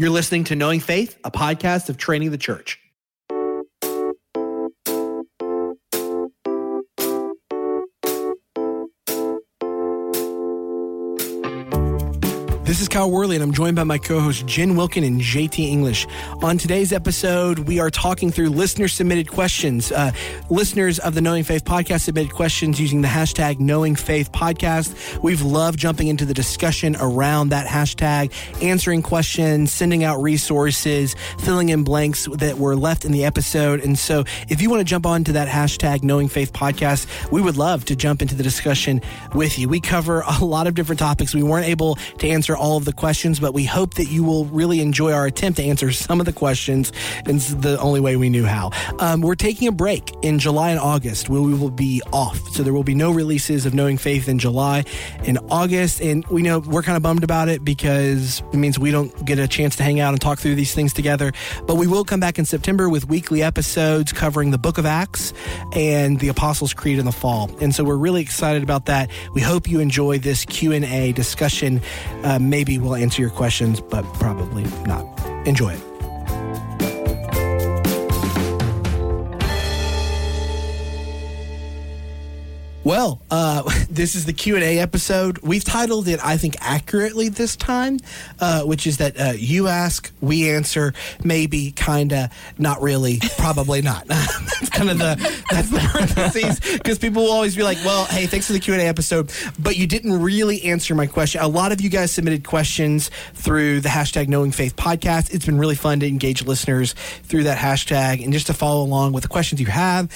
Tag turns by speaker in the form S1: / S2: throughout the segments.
S1: You're listening to Knowing Faith, a podcast of Training the Church. This is Kyle Worley, and I'm joined by my co hosts Jen Wilkin and JT English. On today's episode, we are talking through listener submitted questions. Uh, listeners of the Knowing Faith podcast submitted questions using the hashtag Knowing Faith podcast. We've loved jumping into the discussion around that hashtag, answering questions, sending out resources, filling in blanks that were left in the episode. And so, if you want to jump onto that hashtag Knowing Faith podcast, we would love to jump into the discussion with you. We cover a lot of different topics. We weren't able to answer all of the questions, but we hope that you will really enjoy our attempt to answer some of the questions. It's the only way we knew how. Um, we're taking a break in July and August where we will be off. So there will be no releases of Knowing Faith in July and August. And we know we're kind of bummed about it because it means we don't get a chance to hang out and talk through these things together. But we will come back in September with weekly episodes covering the book of Acts and the Apostles' Creed in the fall. And so we're really excited about that. We hope you enjoy this Q&A discussion. Uh, maybe we'll answer your questions, but probably not. Enjoy it. Well, uh, this is the Q and A episode. We've titled it, I think, accurately this time, uh, which is that uh, you ask, we answer, maybe, kinda, not really, probably not. that's kind of the that's the parentheses because people will always be like, "Well, hey, thanks for the Q and A episode, but you didn't really answer my question." A lot of you guys submitted questions through the hashtag Knowing Faith podcast. It's been really fun to engage listeners through that hashtag and just to follow along with the questions you have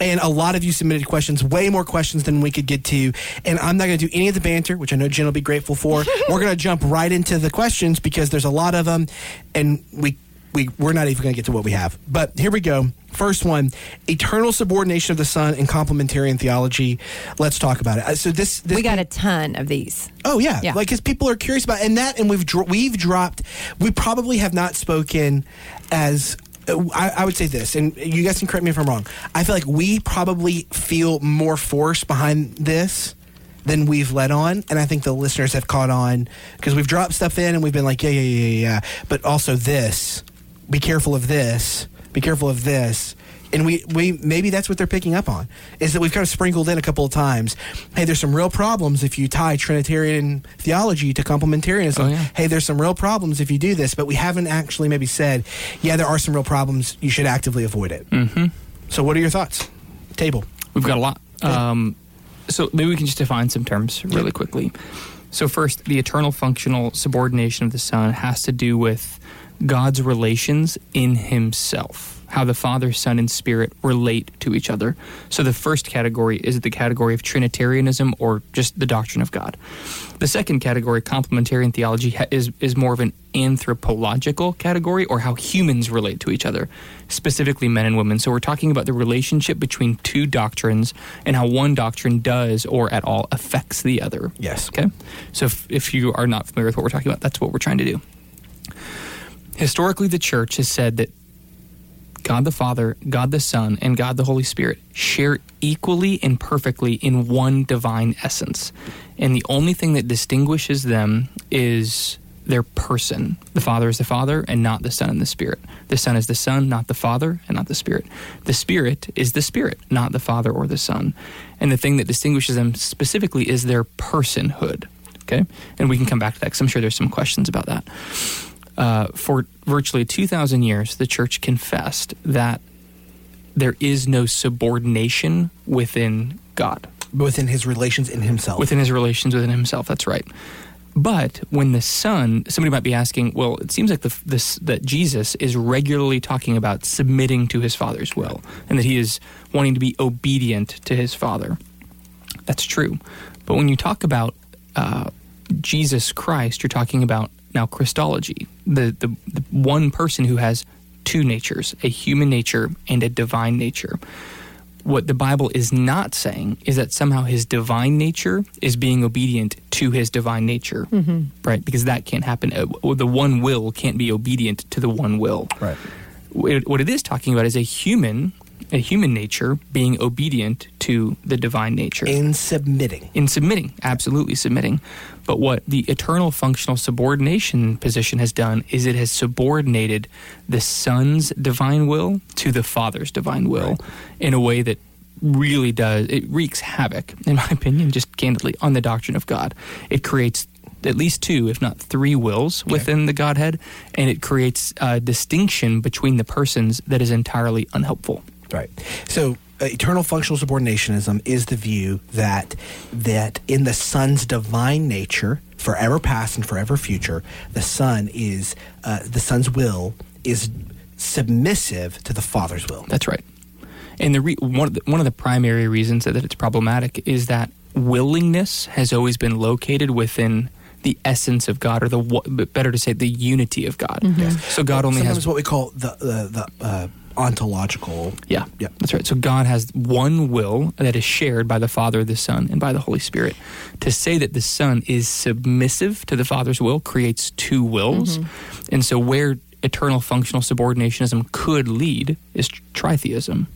S1: and a lot of you submitted questions, way more questions than we could get to. And I'm not going to do any of the banter, which I know Jen will be grateful for. We're going to jump right into the questions because there's a lot of them, and we we we're not even going to get to what we have. But here we go. First one: eternal subordination of the Son and complementarian theology. Let's talk about it. Uh, So this, this
S2: we got a ton of these.
S1: Oh yeah,
S2: Yeah.
S1: like because people are curious about and that, and we've dro- we've dropped. We probably have not spoken as. I, I would say this, and you guys can correct me if I'm wrong. I feel like we probably feel more force behind this than we've let on, and I think the listeners have caught on because we've dropped stuff in and we've been like, yeah, yeah, yeah, yeah. But also this, be careful of this, be careful of this. And we, we maybe that's what they're picking up on is that we've kind of sprinkled in a couple of times. Hey, there's some real problems if you tie Trinitarian theology to complementarianism.
S3: Oh, yeah.
S1: Hey, there's some real problems if you do this, but we haven't actually maybe said, yeah, there are some real problems. You should actively avoid it.
S3: Mm-hmm.
S1: So, what are your thoughts? Table.
S3: We've got a lot. Um, so maybe we can just define some terms really
S1: Yeah.
S3: quickly. So first, the eternal functional subordination of the Son has to do with God's relations in Himself, how the Father, Son, and Spirit relate to each other. So the first category is the category of Trinitarianism or just the doctrine of God. The second category, complementarian theology, is is more of an anthropological category or how humans relate to each other, specifically men and women. So we're talking about the relationship between two doctrines and how one doctrine does or at all affects the other.
S1: Yes.
S3: Okay. So if, if you are not familiar with what we're talking about, that's what we're trying to do. Historically, the church has said that God the Father, God the Son, and God the Holy Spirit share equally and perfectly in one divine essence. And the only thing that distinguishes them is their person. The Father is the Father and not the Son and the Spirit. The Son is the Son, not the Father and not the Spirit. The Spirit is the Spirit, not the Father or the Son. And the thing that distinguishes them specifically is their personhood. Okay? And we can come back to that because I'm sure there's some questions about that uh, for virtually 2,000 years, the church confessed that there is no subordination within God,
S1: Within his relations in himself.
S3: within his relations within himself. That's right. But when the Son, somebody might be asking, well, it seems like the, this, that Jesus is regularly talking about submitting to his Father's will and that he is wanting to be obedient to his Father. That's true. But when you talk about uh, Jesus Christ, you're talking about now Christology, the, the, the one person who has two natures, a human nature and a divine nature. What the Bible is not saying is that somehow his divine nature is being obedient to his divine nature, right? Because that can't happen. Uh, The one will can't be obedient to the one will
S1: right.
S3: what what it is talking about is a human a human nature being obedient to the divine nature
S1: In submitting.
S3: in submitting, absolutely submitting. But what the eternal functional subordination position has done is it has subordinated the Son's divine will to the Father's divine will in a way that really does, it wreaks havoc, in my opinion, just candidly, on the doctrine of God. It creates at least two, if not three wills within the Godhead, and it creates a distinction between the persons that is entirely unhelpful.
S1: Right. So eternal functional subordinationism is the view that that in the Son's divine nature, forever past and forever future, the Son is uh, the Son's will is submissive to the Father's will.
S3: That's right. And the re- one of the, one of the primary reasons that, that it's problematic is that willingness has always been located within the essence of God, or the wa- better to say, the unity of God. So God only
S1: Sometimes
S3: has
S1: what we call the the, the uh, ontological.
S3: Yeah,
S1: Yeah.
S3: that's right. So God has one will that is shared by the Father, the Son, and by the Holy Spirit. To say that the Son is submissive to the Father's will creates two wills, mm-hmm. and so where eternal functional subordinationism could lead is tritheism.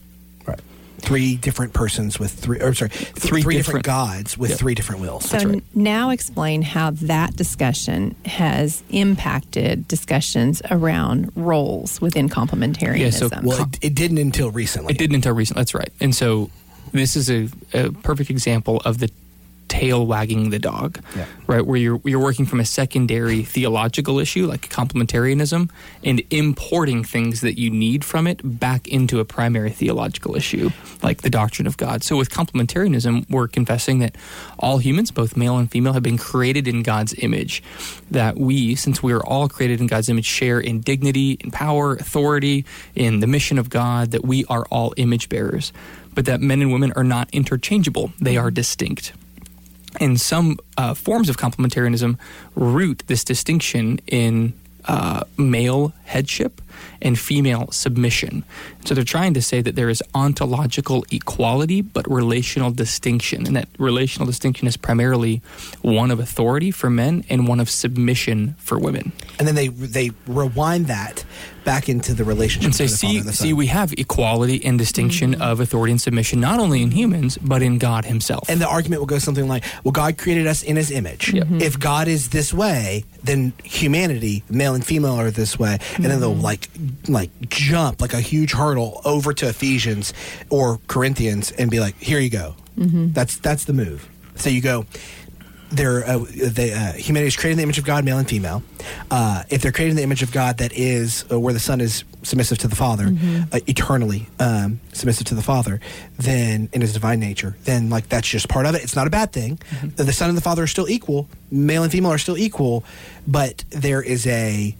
S1: Right. Three different persons with three, or sorry, three,
S3: Three
S1: different,
S3: different-
S1: gods with
S3: Yep.
S1: three different wills.
S2: So n- now explain how that discussion has impacted discussions around roles within complementarianism.
S3: Yeah, so-
S1: Well, it, it didn't until recently.
S3: It didn't until recent. That's right. And so this is a, a perfect example of the tail wagging the dog,
S1: Yeah.
S3: right? Where you're you're working from a secondary theological issue like complementarianism and importing things that you need from it back into a primary theological issue like the doctrine of God. So with complementarianism, we're confessing that all humans, both male and female, have been created in God's image. That we, since we are all created in God's image, share in dignity, in power, authority, in the mission of God. That we are all image bearers, but that men and women are not interchangeable; they are distinct. And some uh, forms of complementarianism root this distinction in uh, male headship and female submission. So they're trying to say that there is ontological equality, but relational distinction. And that relational distinction is primarily one of authority for men and one of submission for women.
S1: and then they they rewind that back into the relationship
S3: And say,
S1: between the
S3: see,
S1: and the
S3: see, we have equality and distinction mm-hmm. of authority and submission, not only in humans, but in God Himself.
S1: and the argument will go something like, "Well, God created us in His image. Mm-hmm. If God is this way, then humanity, male and female, are this way." And then they'll mm-hmm. like like jump like a huge hurdle over to Ephesians or Corinthians and be like, "Here you go." That's that's the move. So you go. They're uh, they, uh, humanity is created in the image of God, male and female. Uh, if they're created in the image of God, that is uh, where the Son is submissive to the Father, uh, eternally um, submissive to the Father, then in His divine nature, then like that's just part of it. It's not a bad thing. The Son and the Father are still equal. Male and female are still equal, but there is a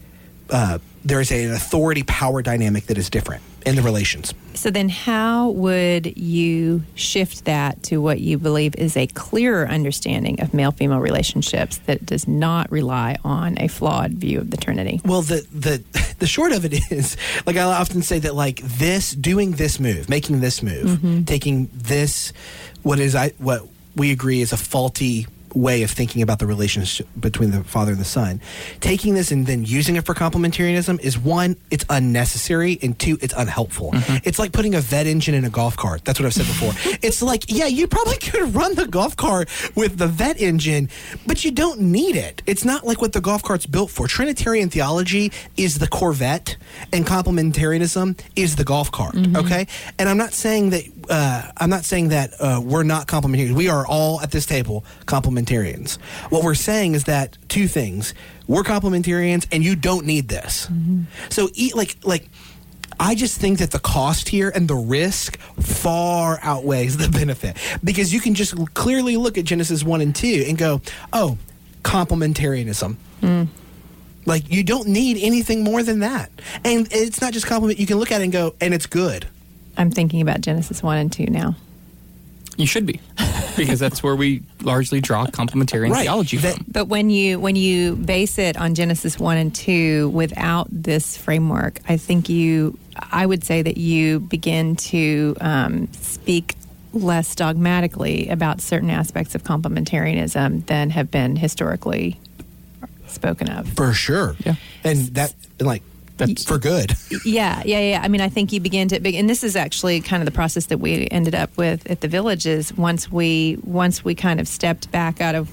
S1: uh, there is a, an authority power dynamic that is different in the relations.
S2: So then, how would you shift that to what you believe is a clearer understanding of male female relationships that does not rely on a flawed view of the Trinity?
S1: Well, the the the short of it is, like I often say that, like this, doing this move, making this move, mm-hmm. taking this, what is I what we agree is a faulty way of thinking about the relationship between the father and the son. Taking this and then using it for complementarianism is one it's unnecessary and two it's unhelpful. Mm-hmm. It's like putting a vet engine in a golf cart. That's what i've said before. It's like yeah you probably could run the golf cart with the vet engine but you don't need it. It's not like what the golf cart's built for. Trinitarian theology is the corvette and complementarianism is the golf cart mm-hmm. okay? And i'm not saying that uh, i'm not saying that uh, we're not complementarians we are all at this table complementarians what we're saying is that two things. We're complementarians and you don't need this. So eat like like I just think that the cost here and the risk far outweighs the benefit. Because you can just clearly look at Genesis 1 and 2 and go, oh, complementarianism. Like, you don't need anything more than that. And it's not just compliment, you can look at it and go, and it's good.
S2: I'm thinking about Genesis 1 and 2 now.
S3: you should be, because that's where we largely draw complementarian
S1: Right.
S3: theology
S1: That-
S3: from.
S2: But when you when you base it on Genesis one and two without this framework, I think you I would say that you begin to um, speak less dogmatically about certain aspects of complementarianism than have been historically spoken of.
S1: For sure.
S3: Yeah.
S1: And that, like,
S3: That's
S1: for good.
S2: yeah, yeah, yeah. I mean, I think you begin to, and this is actually kind of the process that we ended up with at the villages. Once we once we kind of stepped back out of,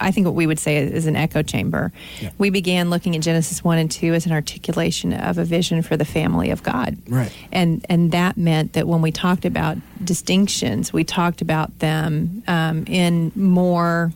S2: I think what we would say is an echo chamber.
S1: Yeah.
S2: We began looking at Genesis one and two as an articulation of a vision for the family of God.
S1: Right.
S2: And and that meant that when we talked about distinctions, we talked about them um, in more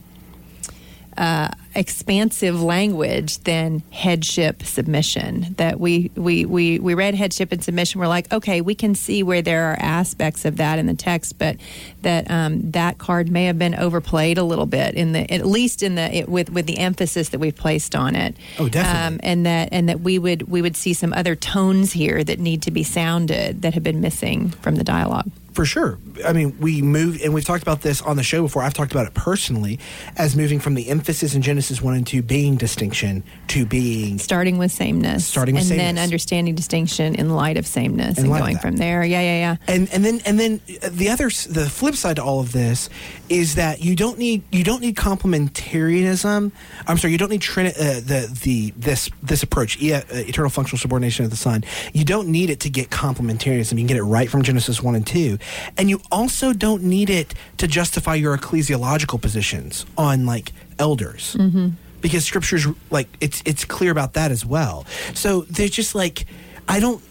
S2: uh, expansive language than headship submission. That we, we we we read headship and submission. We're like, okay, we can see where there are aspects of that in the text, but that um, that card may have been overplayed a little bit in the at least in the it, with with the emphasis that we've placed on it.
S1: Oh, definitely.
S2: Um, and that and that we would we would see some other tones here that need to be sounded that have been missing from the dialogue.
S1: For sure. I mean, we moved, and we've talked about this on the show before. I've talked about it personally as moving from the emphasis in Genesis 1 and 2 being distinction to being.
S2: starting with sameness,
S1: Starting with
S2: and then understanding distinction in light of sameness,
S1: In
S2: and going from there. Yeah, yeah, yeah.
S1: And and then and then the other the flip side to all of this is that you don't need you don't need complementarianism. I'm sorry, you don't need trini- uh, the the this this approach e- uh, eternal functional subordination of the Son. You don't need it to get complementarianism. You can get it right from Genesis one and two, and you also don't need it to justify your ecclesiological positions on like elders. Mm-hmm. Because scripture's like it's it's clear about that as well. So there's just like I don't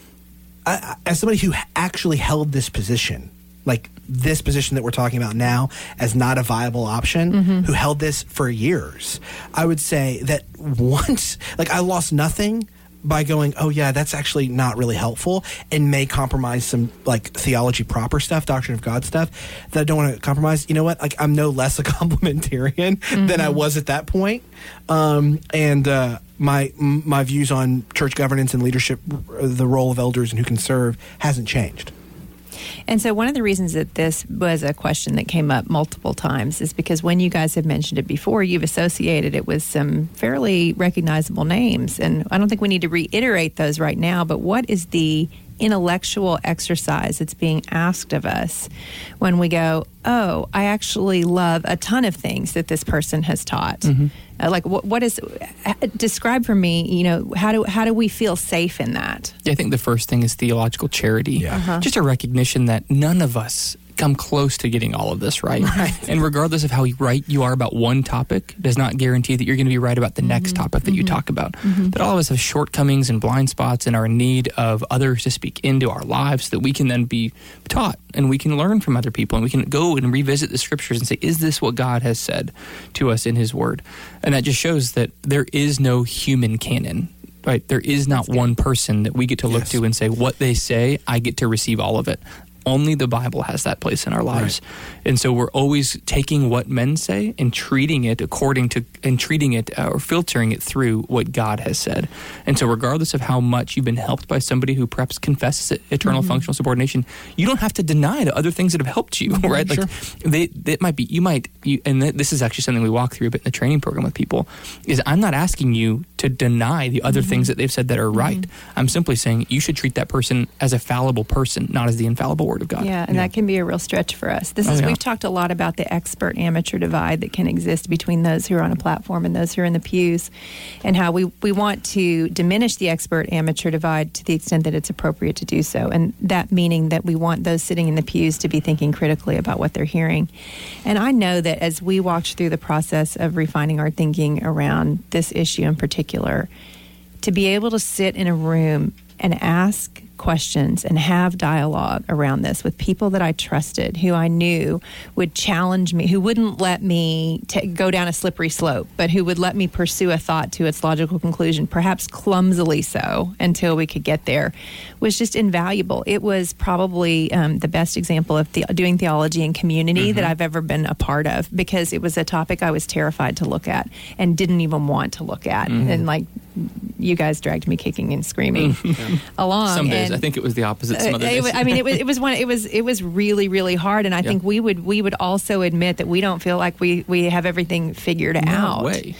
S1: I, I- as somebody who actually held this position, like this position that we're talking about now, as not a viable option, mm-hmm. who held this for years, I would say that once, like, I lost nothing by going, oh yeah, that's actually not really helpful, and may compromise some like theology proper stuff, doctrine of God stuff that I don't want to compromise. You know what? Like, I'm no less a complementarian than I was at that point, um, and. uh my my views on church governance and leadership, the role of elders and who can serve, hasn't changed.
S2: And so, one of the reasons that this was a question that came up multiple times is because when you guys have mentioned it before, you've associated it with some fairly recognizable names. And I don't think we need to reiterate those right now, but what is the intellectual exercise that's being asked of us when we go, Oh, I actually love a ton of things that this person has taught? Uh, like, what, what is, uh, describe for me, you know, how do, how do we feel safe in that?
S3: Yeah, I think the first thing is theological charity.
S1: Yeah. Uh-huh.
S3: Just a recognition that none of us come close to getting all of this right. And regardless of how right you are about one topic, does not guarantee that you're going to be right about the next mm-hmm. topic that you mm-hmm. talk about. Mm-hmm. That all of us have shortcomings and blind spots and are in need of others to speak into our lives so that we can then be taught and we can learn from other people and we can go and revisit the scriptures and say, is this what God has said to us in his word? And that just shows that there is no human canon right there is not one person that we get to look
S1: Yes.
S3: to and say what they say i get to receive all of it only the bible has that place in our lives and so we're always taking what men say and treating it according to and treating it uh, or filtering it through what god has said. And so regardless of how much you've been helped by somebody who perhaps confesses it, eternal mm-hmm. functional subordination you don't have to deny the other things that have helped you mm-hmm. right? Like they it might be you might you, and th- this is actually something we walk through a bit in the training program with people is i'm not asking you to deny the other mm-hmm. things that they've said that are right. I'm simply saying you should treat that person as a fallible person not as the infallible word of god.
S2: Yeah, and that can be a real stretch for us. This
S3: Oh,
S2: is
S3: yeah.
S2: We've talked a lot about the expert amateur divide that can exist between those who are on a platform and those who are in the pews, and how we we want to diminish the expert amateur divide to the extent that it's appropriate to do so, and that meaning that we want those sitting in the pews to be thinking critically about what they're hearing. And I know that as we walked through the process of refining our thinking around this issue in particular, to be able to sit in a room and ask questions and have dialogue around this with people that I trusted, who I knew would challenge me, who wouldn't let me ta go down a slippery slope, but who would let me pursue a thought to its logical conclusion, perhaps clumsily so, until we could get there, was just invaluable. It was probably um, the best example of the, doing theology in community that I've ever been a part of because it was a topic I was terrified to look at and didn't even want to look at. And like, you guys dragged me kicking and screaming along.
S3: some days
S2: and-
S3: i think it was the opposite some
S2: uh,
S3: other days
S2: wa- I mean, it was it was one. It was it was really really hard, and I
S3: Yeah.
S2: think we would we would also admit that we don't feel like we we have everything figured
S3: No
S2: out.
S3: way.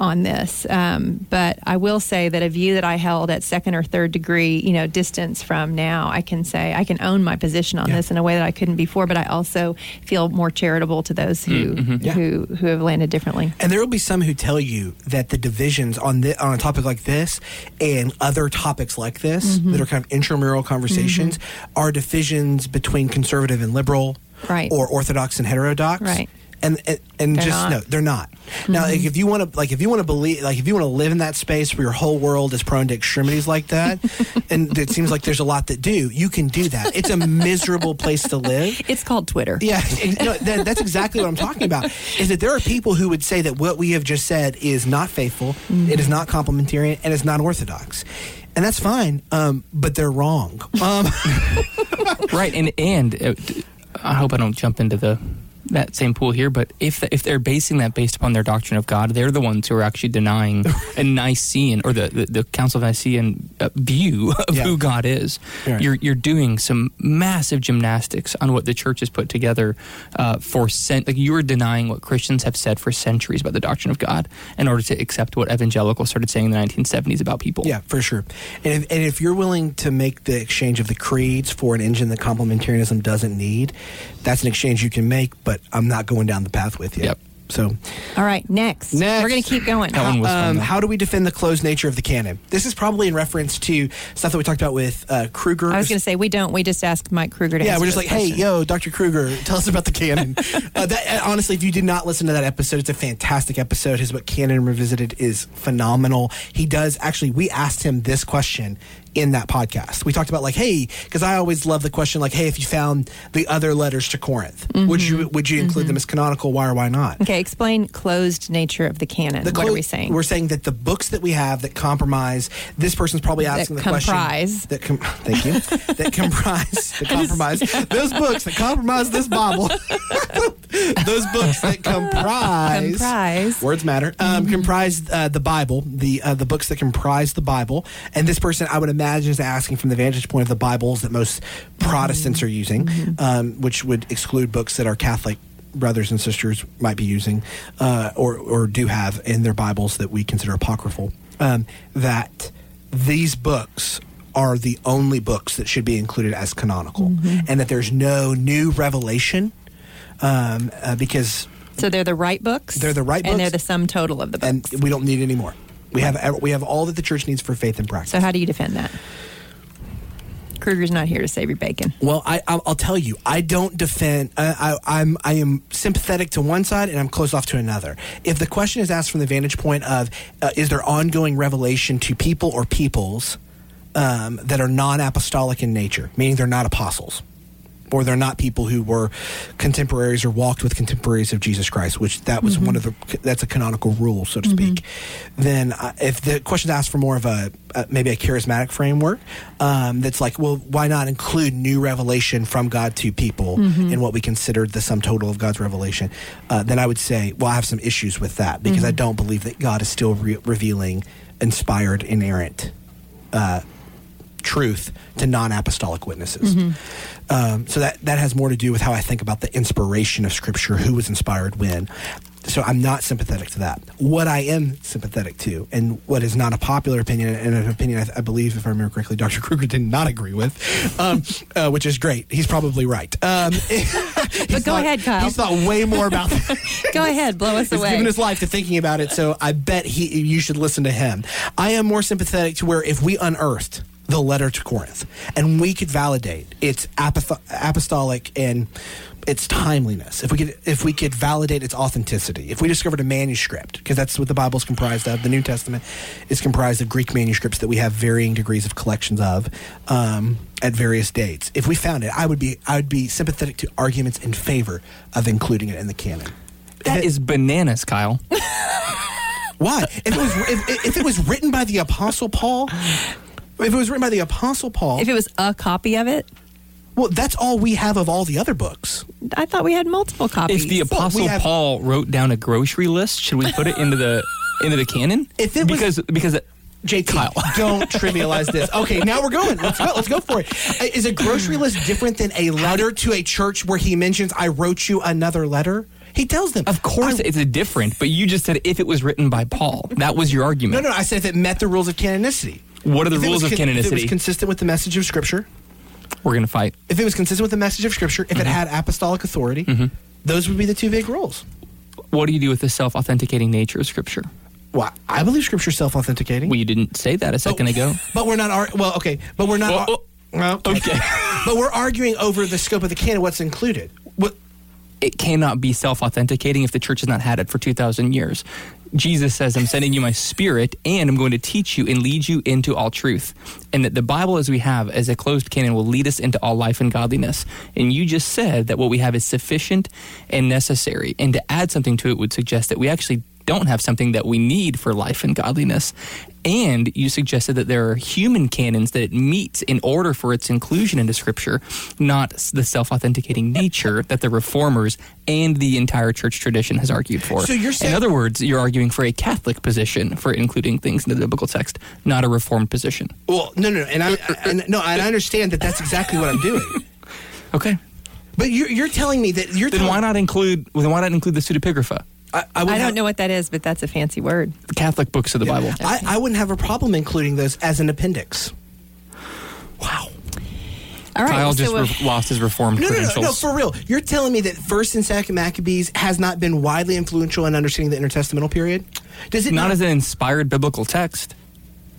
S2: On this. Um, but I will say that a view that I held at second or third degree, you know, distance from now, I can say I can own my position on
S1: Yeah.
S2: this in a way that I couldn't before. But I also feel more charitable to those who
S1: Yeah.
S2: who who have landed differently.
S1: And there will be some who tell you that the divisions on the, on a topic like this and other topics like this
S2: Mm-hmm.
S1: that are kind of intramural conversations are divisions between conservative and liberal,
S2: Right.
S1: or orthodox and heterodox,
S2: Right.
S1: And and, and just
S2: not.
S1: no, they're not. Now, like, if you want to, like, if you want to believe, like, if you want to live in that space where your whole world is prone to extremities like that, and it seems like there's a lot that do, you can do that. It's a miserable place to live.
S2: It's called Twitter.
S1: Yeah, ex- no, that, that's exactly what I'm talking about. Is that there are people who would say that what we have just said is not faithful, it is not complementarian, and it's not orthodox, and that's fine. Um, but they're wrong. Um,
S3: right and and uh, i hope i don't jump into the that same pool here but if if they're basing that based upon their doctrine of god they're the ones who are actually denying a Nicene or the the, the Council of Nicene uh, view of
S1: Yeah.
S3: who God is
S1: Right.
S3: you're you're doing some massive gymnastics on what the church has put together uh, for cent- like you are denying what Christians have said for centuries about the doctrine of God in order to accept what evangelicals started saying in the 1970s about people
S1: yeah, for sure. And if, and if you're willing to make the exchange of the creeds for an engine that complementarianism doesn't need, that's an exchange you can make. But I'm not going down the path with you.
S3: Yep.
S1: So
S2: All right, next.
S1: Next.
S2: We're going to keep going.
S3: That one was
S1: um,
S3: though.
S1: how do we defend the closed nature of the canon? This is probably in reference to stuff that we talked about with uh, Kruger.
S2: I was going to say we don't. We just asked Mike Kruger to.
S1: Yeah, we're just
S2: this
S1: like, hey, yo, Dr. Kruger, tell us about the canon. uh, that, uh, honestly, if you did not listen to that episode, it's a fantastic episode. His book, Canon Revisited, is phenomenal. He does actually, we asked him this question in that podcast. We talked about like, hey, because I always love the question like, hey, if you found the other letters to Corinth, would you would you include them as canonical? Why or why not?
S2: Okay, explain closed nature of the canon.
S1: The
S2: what are we saying?
S1: We're saying that the books that we have that compromise. This person's probably asking the
S2: comprise.
S1: question that com- thank you that comprise that compromise those books that compromise this Bible. those books that comprise
S2: Comprise.
S1: words matter um, comprise uh, the Bible. The uh, the books that comprise the Bible. And this person, I would imagine, is asking from the vantage point of the Bibles that most Protestants are using, um, which would exclude books that our Catholic brothers and sisters might be using uh, or, or do have in their Bibles that we consider apocryphal. Um, that these books are the only books that should be included as canonical, and that there's no new revelation um, uh, because
S2: so they're the right books.
S1: They're the right
S2: and they're the sum total of the books.
S1: and we don't need any more. We have we have all that the church needs for faith and practice.
S2: so how do you defend that? Kruger's not here to save your bacon.
S1: well, I, I'll, I'll tell you, I don't defend. I, I, I'm I am sympathetic to one side and I'm closed off to another. If the question is asked from the vantage point of uh, is there ongoing revelation to people or peoples um, that are non-apostolic in nature, meaning they're not apostles. Or they're not people who were contemporaries or walked with contemporaries of Jesus Christ, which that was one of the that's a canonical rule, so to speak. Then, uh, if the question asked for more of a uh, maybe a charismatic framework, um, that's like, well, why not include new revelation from God to people in what we consider the sum total of God's revelation? Uh, then I would say, well, I have some issues with that because I don't believe that God is still re- revealing inspired, inerrant uh, truth to non-apostolic witnesses. Um, so that that has more to do with how I think about the inspiration of Scripture, who was inspired when. So I'm not sympathetic to that. What I am sympathetic to, and what is not a popular opinion, and an opinion I, I believe, if I remember correctly, Dr. Kruger did not agree with, um, uh, which is great. He's probably right. Um, but
S2: go ahead, Kyle.
S1: He's thought way more about that.
S2: Go ahead, blow us
S1: He's
S2: away.
S1: given his life to thinking about it, so I bet he you should listen to him. I am more sympathetic to where if we unearthed the letter to Corinth and we could validate its apotho- apostolic and its timeliness, if we could if we could validate its authenticity, if we discovered a manuscript, because that's what the Bible is comprised of. The New Testament is comprised of Greek manuscripts that we have varying degrees of collections of um, at various dates. If we found it, I would be I would be sympathetic to arguments in favor of including it in the canon.
S3: that is bananas kyle
S1: Why? If it was if, if it was written by the Apostle Paul, if it was written by the Apostle Paul,
S2: if it was a copy of it,
S1: well, that's all we have of all the other books.
S2: I thought we had multiple copies.
S3: If the apostle
S1: have-
S3: Paul wrote down a grocery list, should we put it into the into the canon?
S1: If it was-
S3: because because
S1: JT,
S3: Kyle.
S1: don't trivialize this. Okay, now we're going. Let's go. Let's go for it. Uh, a grocery list different than a letter to a church where he mentions, "I wrote you another letter"? He tells them,
S3: Of course,
S1: I-
S3: it's a different. But you just said if it was written by Paul, that was your argument.
S1: no, no. I said if it met the rules of canonicity.
S3: What are the
S1: If
S3: rules
S1: was
S3: of
S1: con- If it was
S3: canonicity?
S1: consistent with the message of Scripture,
S3: We're gonna fight.
S1: if it was consistent with the message of Scripture, if it mm-hmm. had apostolic authority, mm-hmm. those would be the two big rules.
S3: What do you do with the self-authenticating nature of Scripture?
S1: Well, I believe Scripture's self-authenticating.
S3: Well, you didn't say that a second ago.
S1: But we're not. Ar- well, okay. But we're not.
S3: Well,
S1: ar- oh, well,
S3: okay.
S1: but we're arguing over the scope of the canon. What's included? What?
S3: It cannot be self-authenticating if the church has not had it for two thousand years. Jesus says, "I'm sending you my Spirit, and I'm going to teach you and lead you into all truth." And that the Bible, as we have as a closed canon, will lead us into all life and godliness. And you just said that what we have is sufficient and necessary, and to add something to it would suggest that we actually don't have something that we need for life and godliness. And you suggested that there are human canons that it meets in order for its inclusion into Scripture, not the self authenticating nature that the reformers and the entire church tradition has argued for.
S1: So you're saying-
S3: in other words, you're arguing for a Catholic position for including things in the biblical text, not a reformed position.
S1: Well, no, no, no. And I, and, no, and I understand that that's exactly what I'm doing.
S3: Okay.
S1: But you're, you're telling me that you're.
S3: Then
S1: telling,
S3: why not include? Then why not include the pseudepigrapha,
S1: I, I,
S2: I don't know what that is, but that's a fancy word.
S3: the Catholic books of the Bible?
S1: I, I wouldn't have a problem including those as an appendix.
S3: Wow.
S2: All right.
S3: Kyle
S2: so,
S3: just re- lost his reformed
S1: No, no, no, no, for real. You're telling me that First and Second Maccabees has not been widely influential in understanding the intertestamental period? Does it
S3: not
S1: not?
S3: as an inspired biblical text.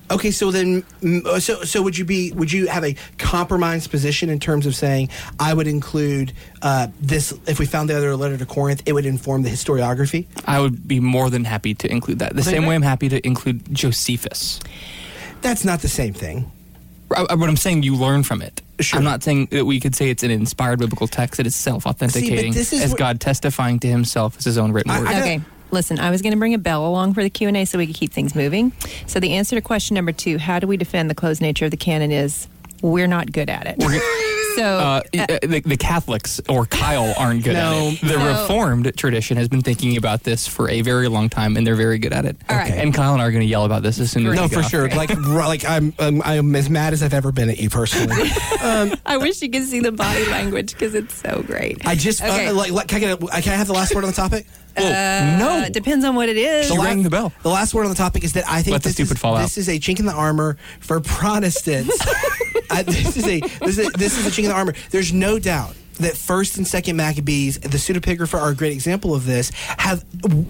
S1: Okay, so then, uh, so so would you be? Would you have a compromised position in terms of saying I would include uh, this if we found the other letter to Corinth, it would inform the historiography?
S3: I would be more than happy to include that. The same
S1: Okay.
S3: way I'm happy to include Josephus.
S1: That's not the same thing.
S3: I- I- What I'm saying, you learn from it.
S1: Sure.
S3: I'm not saying that we could say it's an inspired biblical text that is self-authenticating,
S1: this is
S3: as
S1: what-
S3: God testifying to Himself as His own written
S1: I-
S3: word.
S1: I-
S2: Okay. Listen, I was going to bring a bell along for the Q&A so we could keep things moving. So the answer to question number 2, how do we defend the closed nature of the canon is we're not good at it. so
S3: uh, the, the Catholics or Kyle aren't good
S1: No.
S3: at it. The
S2: No.
S3: Reformed tradition has been thinking about this for a very long time, and they're very good at it.
S2: All right.
S3: And Kyle and I are going to yell about this as soon as
S1: No,
S3: we get
S1: for
S3: off.
S1: sure. Like, like I'm, um, I'm as mad as I've ever been at you personally.
S2: I wish you could see the body language because it's so great.
S1: I just
S2: Okay.
S1: uh, like, like. Can I, get a, can I have the last word on the topic?
S3: Well, no.
S2: Uh, it depends on what it is.
S3: She rang the bell.
S1: The last word on the topic is that I think
S3: Let the
S1: this,
S3: stupid
S1: is,
S3: fall out.
S1: this is a chink in the armor for Protestants. I, this is a this is a, this is a chink in the armor. There's no doubt that first and second Maccabees, the pseudepigrapha are a great example of this, have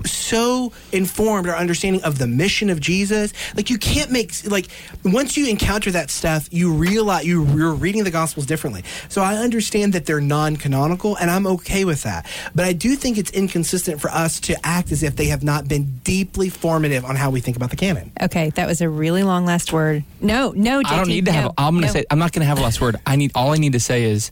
S1: so informed our understanding of the mission of Jesus. Like you can't make like once you encounter that stuff, you realize you, you're reading the Gospels differently. So I understand that they're non-canonical, and I'm okay with that. But I do think it's inconsistent for us to act as if they have not been deeply formative on how we think about the canon.
S2: Okay, that was a really long last word. No, no, JT,
S3: I don't need to have. I'm going to
S2: no.
S3: say. I'm not going to have a last word. I need. All I need to say is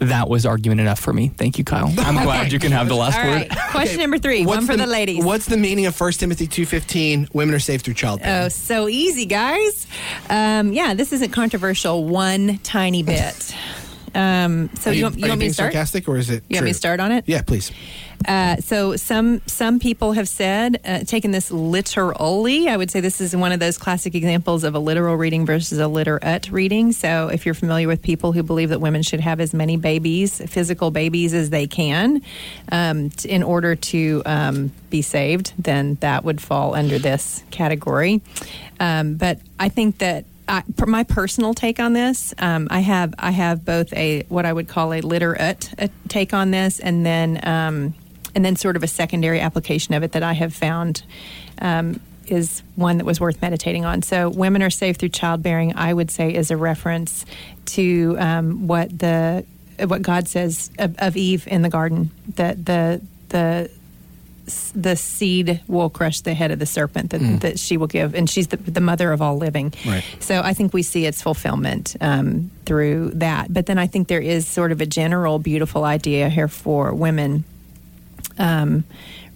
S3: that was argument enough for me. Thank you, Kyle. I'm glad you can have the last
S2: All
S3: word.
S2: right, question number three, one for the, ladies.
S1: What's the meaning of 1 Timothy 2.15, women are saved through childbearing?
S2: Oh, so easy, guys. Um, yeah, this isn't controversial one tiny bit. Um, so
S1: Are
S2: you, want, you want me to start?
S1: sarcastic or is it
S2: You want me to start on it?
S1: Yeah, please.
S2: Uh, so some some people have said, uh, taken this literally. I would say this is one of those classic examples of a literal reading versus a literate reading. So if you're familiar with people who believe that women should have as many babies, physical babies, as they can, um, t- in order to um, be saved, then that would fall under this category. Um, but I think that. I, my personal take on this, um, I have I have both a what I would call a literate uh take on this, and then um, and then sort of a secondary application of it that I have found um, is one that was worth meditating on. So, women are saved through childbearing. I would say is a reference to um, what the what God says of, of Eve in the garden. That the the the seed will crush the head of the serpent that, that she will give, and she's the, the mother of all living.
S1: Right.
S2: So I think we see its fulfillment um, through that. But then I think there is sort of a general beautiful idea here for women um,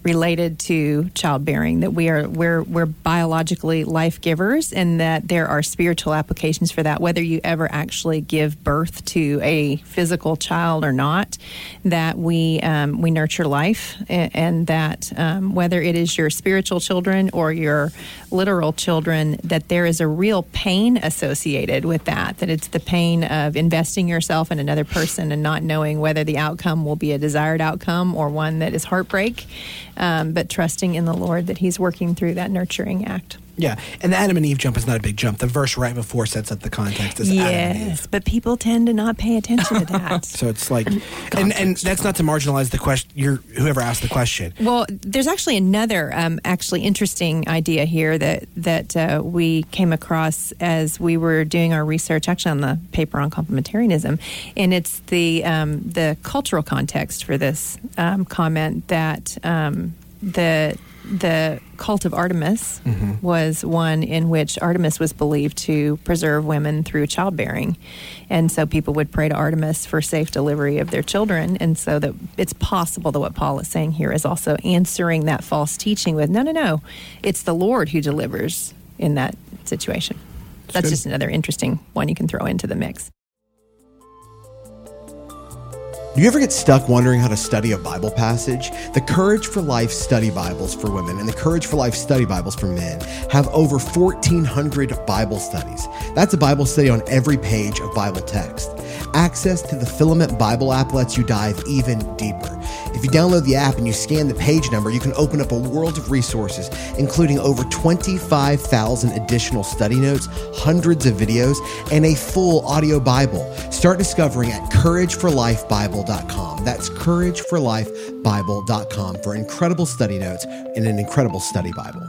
S2: related to childbearing. That we are we're we're biologically life givers, and that there are spiritual applications for that. Whether you ever actually give birth to a physical child or not, that we um, we nurture life, and, and that um, whether it is your spiritual children or your literal children, that there is a real pain associated with that. That it's the pain of investing yourself in another person and not knowing whether the outcome will be a desired outcome or one that is heartbreak, um, but trusting in the Lord that He's working through that nurturing act.
S1: Yeah, and the Adam and Eve jump is not a big jump. The verse right before sets up the context as Adam and Eve.
S2: Yes, but people tend to not pay attention to that.
S1: So it's like, and, and that's not to marginalize the question. Your whoever asked the question.
S2: Well, there's actually another um, actually interesting idea here that that uh, we came across as we were doing our research, actually on the paper on complementarianism, and it's the um, the cultural context for this um, comment that um, the the cult of Artemis mm-hmm. was one in which Artemis was believed to preserve women through childbearing. And so people would pray to Artemis for safe delivery of their children. And so that it's possible that what Paul is saying here is also answering that false teaching with no, no, no, it's the Lord who delivers in that situation. That's
S1: good.
S2: just another interesting one you can throw into the mix.
S4: Do you ever get stuck wondering how to study a Bible passage? The Courage for Life study Bibles for women and the Courage for Life study Bibles for men have over 1,400 Bible studies. That's a Bible study on every page of Bible text. Access to the Filament Bible app lets you dive even deeper. If you download the app and you scan the page number, you can open up a world of resources, including over 25,000 additional study notes, hundreds of videos, and a full audio Bible. Start discovering at courageforlifebible.com. That's courageforlifebible.com for incredible study notes and an incredible study Bible.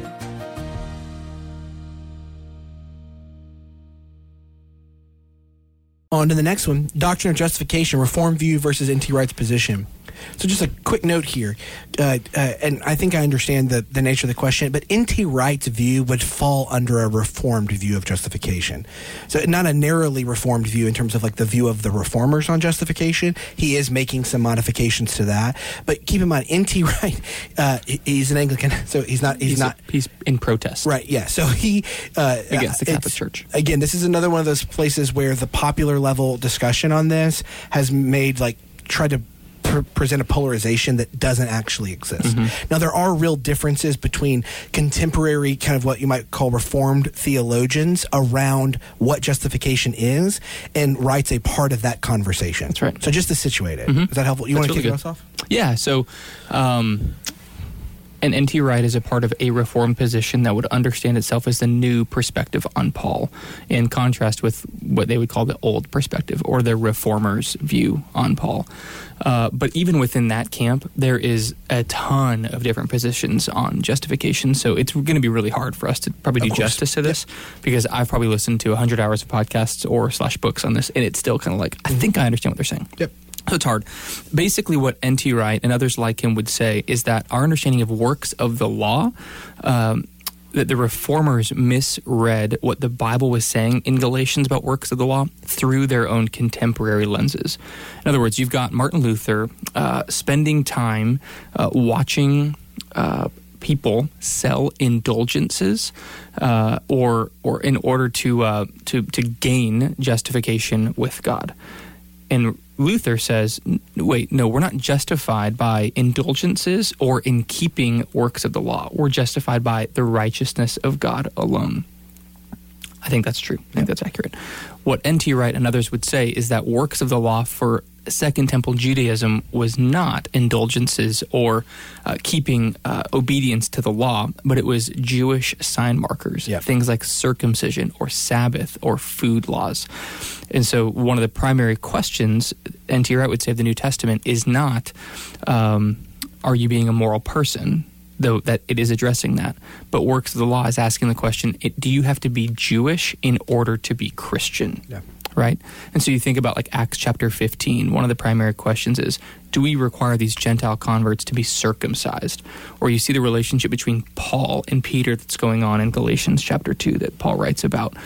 S1: On to the next one Doctrine of Justification, Reform View versus N.T. Wright's position. So, just a quick note here, uh, uh, and I think I understand the, the nature of the question, but N.T. Wright's view would fall under a reformed view of justification. So, not a narrowly reformed view in terms of like the view of the reformers on justification. He is making some modifications to that. But keep in mind, N.T. Wright, uh, he's an Anglican, so he's not, he's,
S3: He's,
S1: not.
S3: he's in protest.
S1: Right. Yeah. So he uh,
S3: Against the Catholic Church.
S1: Again, this is another one of those places where the popular level discussion on this has made like tried to pr- present a polarization that doesn't actually exist.
S3: Mm-hmm.
S1: Now there are real differences between contemporary kind of what you might call reformed theologians around what justification is, and Wright's a part of that conversation.
S3: That's right.
S1: So just to situate it, is that helpful? You
S3: That's
S1: want to
S3: really
S1: kick us off?
S3: Yeah. So, um, and N.T. Wright is a part of a reformed position that would understand itself as the new perspective on Paul, in contrast with what they would call the old perspective or the reformers' view on Paul. Uh, but even within that camp, there is a ton of different positions on justification. So it's going to be really hard for us to probably do justice to this because I've probably listened to 100 hours of podcasts or slash books on this, and it's still kind of like, I think I understand what they're saying.
S1: Yep.
S3: So it's hard. Basically, what N.T. Wright and others like him would say is that our understanding of works of the law, um, that the reformers misread what the Bible was saying in Galatians about works of the law through their own contemporary lenses. In other words, you've got Martin Luther uh, spending time uh, watching. Uh, people sell indulgences uh, or or in order to uh, to to gain justification with God. And Luther says, wait, no, we're not justified by indulgences or in keeping works of the law. We're justified by the righteousness of God alone. I think that's true. I think that's accurate. What N.T. Wright and others would say is that works of the law for Second Temple Judaism was not indulgences or uh, keeping uh, obedience to the law, but it was Jewish sign markers,
S1: Yep.
S3: things like circumcision or Sabbath or food laws. And so, one of the primary questions N.T. Wright would say of the New Testament is not, um, "Are you being a moral person?" Though that it is addressing that, but works of the law is asking the question: it, Do you have to be Jewish in order to be Christian?
S1: Yeah.
S3: right? And so you think about like Acts chapter 15, one of the primary questions is do we require these Gentile converts to be circumcised? Or you see the relationship between Paul and Peter that's going on in Galatians chapter 2 that Paul writes about,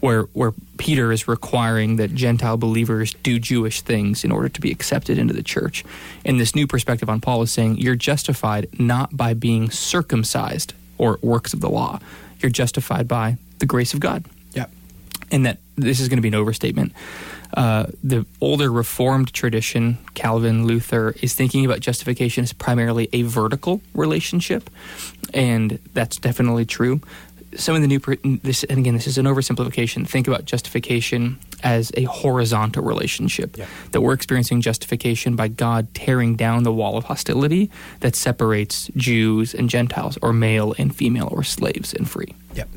S3: where, where Peter is requiring that Gentile believers do Jewish things in order to be accepted into the church. And this new perspective on Paul is saying you're justified not by being circumcised or works of the law, you're justified by the grace of God
S1: Yep.
S3: and that this is going to be an overstatement. Uh, the older Reformed tradition, Calvin, Luther, is thinking about justification as primarily a vertical relationship, and that's definitely true. Some of the new, this, and again, this is an oversimplification. Think about justification as a horizontal relationship.
S1: Yeah.
S3: That we're experiencing justification by God tearing down the wall of hostility that separates Jews and Gentiles, or male and female, or slaves and free.
S1: Yep.